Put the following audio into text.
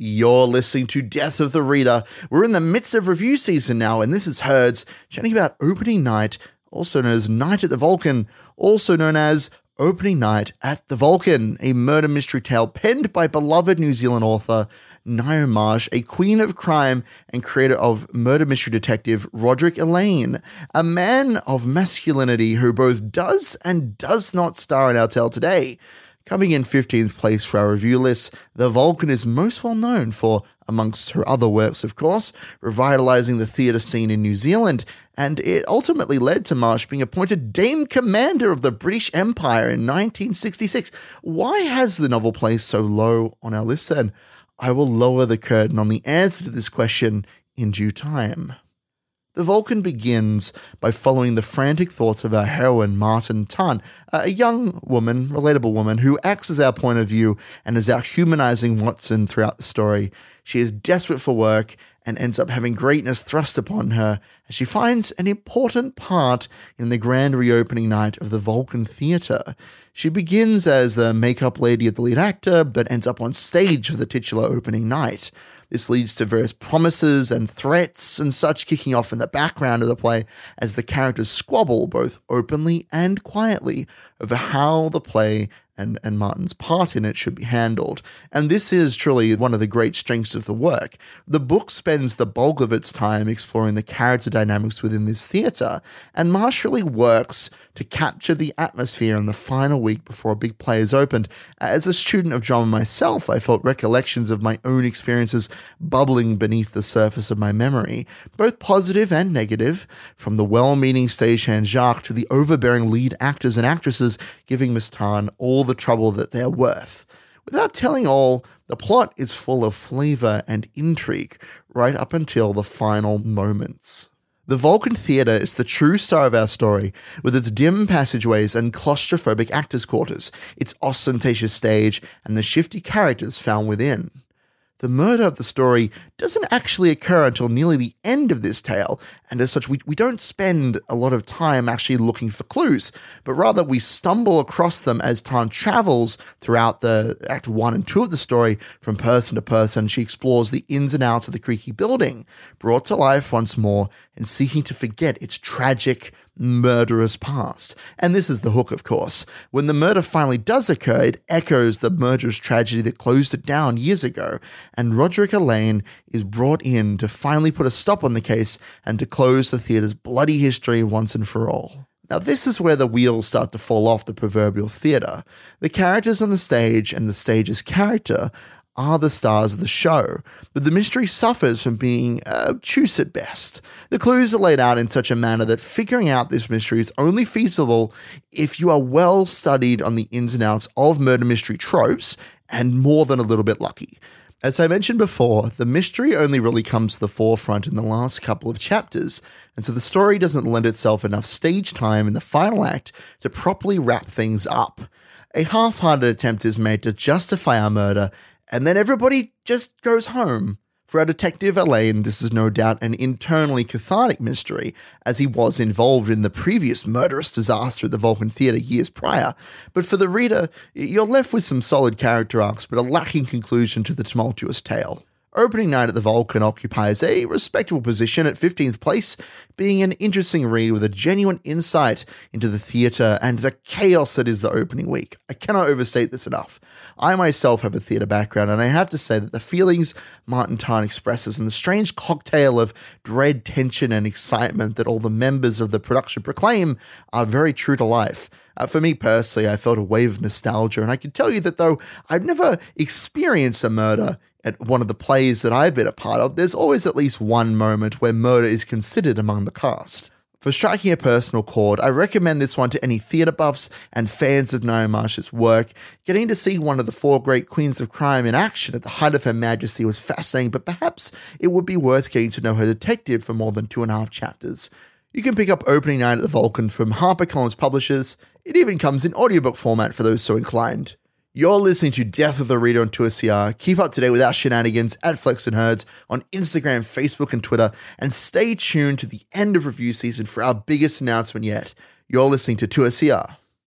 You're listening to Death of the Reader. We're in the midst of review season now, and this is Herds chatting about opening night, also known as Night at the Vulcan, also known as Opening Night at the Vulcan, a murder mystery tale penned by beloved New Zealand author Ngaio Marsh, a queen of crime and creator of murder mystery detective Roderick Alleyn, a man of masculinity who both does and does not star in our tale today. Coming in 15th place for our review list, The Vulcan is most well known for, amongst her other works, of course, revitalizing the theatre scene in New Zealand, and it ultimately led to Marsh being appointed Dame Commander of the British Empire in 1966. Why has the novel placed so low on our list then? I will lower the curtain on the answer to this question in due time. The Vulcan begins by following the frantic thoughts of our heroine, Martyn Tarne, a young woman, relatable woman, who acts as our point of view and is our humanizing Watson throughout the story. She is desperate for work and ends up having greatness thrust upon her as she finds an important part in the grand reopening night of the Vulcan Theatre. She begins as the makeup lady of the lead actor, but ends up on stage for the titular opening night. This leads to various promises and threats and such kicking off in the background of the play as the characters squabble both openly and quietly over how the play and, and Martyn's part in it should be handled. And this is truly one of the great strengths of the work. The book spends the bulk of its time exploring the character dynamics within this theatre, and Marsh really works to capture the atmosphere in the final week before a big play is opened. As a student of drama myself, I felt recollections of my own experiences bubbling beneath the surface of my memory, both positive and negative, from the well meaning stagehand Jacques to the overbearing lead actors and actresses giving Miss Tarne all the trouble that they're worth. Without telling all, the plot is full of flavour and intrigue right up until the final moments. The Vulcan Theatre is the true star of our story, with its dim passageways and claustrophobic actors' quarters, its ostentatious stage, and the shifty characters found within. The murder of the story doesn't actually occur until nearly the end of this tale, and as such, we, we don't spend a lot of time actually looking for clues, but rather we stumble across them as Tarne travels throughout the Act 1 and 2 of the story from person to person. She explores the ins and outs of the creaky building, brought to life once more and seeking to forget its tragic, murderous past. And this is the hook, of course. When the murder finally does occur, it echoes the murderous tragedy that closed it down years ago, and Roderick Alleyn is brought in to finally put a stop on the case and to close the theatre's bloody history once and for all. Now, this is where the wheels start to fall off the proverbial theatre. The characters on the stage and the stage's character are the stars of the show, but the mystery suffers from being obtuse at best. The clues are laid out in such a manner that figuring out this mystery is only feasible if you are well studied on the ins and outs of murder mystery tropes and more than a little bit lucky. As I mentioned before, the mystery only really comes to the forefront in the last couple of chapters, and so the story doesn't lend itself enough stage time in the final act to properly wrap things up. A half hearted attempt is made to justify our murder and then everybody just goes home. For our detective Alleyn, this is no doubt an internally cathartic mystery, as he was involved in the previous murderous disaster at the Vulcan Theatre years prior. But for the reader, you're left with some solid character arcs, but a lacking conclusion to the tumultuous tale. Opening Night at the Vulcan occupies a respectable position at 15th place, being an interesting read with a genuine insight into the theatre and the chaos that is the opening week. I cannot overstate this enough. I myself have a theatre background, and I have to say that the feelings Martyn Tarne expresses and the strange cocktail of dread, tension, and excitement that all the members of the production proclaim are very true to life. Uh, for me personally, I felt a wave of nostalgia, and I can tell you that though I've never experienced a murder at one of the plays that I've been a part of, there's always at least one moment where murder is considered among the cast. For striking a personal chord, I recommend this one to any theatre buffs and fans of Ngaio Marsh's work. Getting to see one of the four great queens of crime in action at the height of her majesty was fascinating, but perhaps it would be worth getting to know her detective for more than two and a half chapters. You can pick up Opening Night at the Vulcan from HarperCollins Publishers. It even comes in audiobook format for those so inclined. You're listening to Death of the Reader on 2SER. Keep up to date with our shenanigans at Flex and Herds on Instagram, Facebook, and Twitter, and stay tuned to the end of review season for our biggest announcement yet. You're listening to 2SER.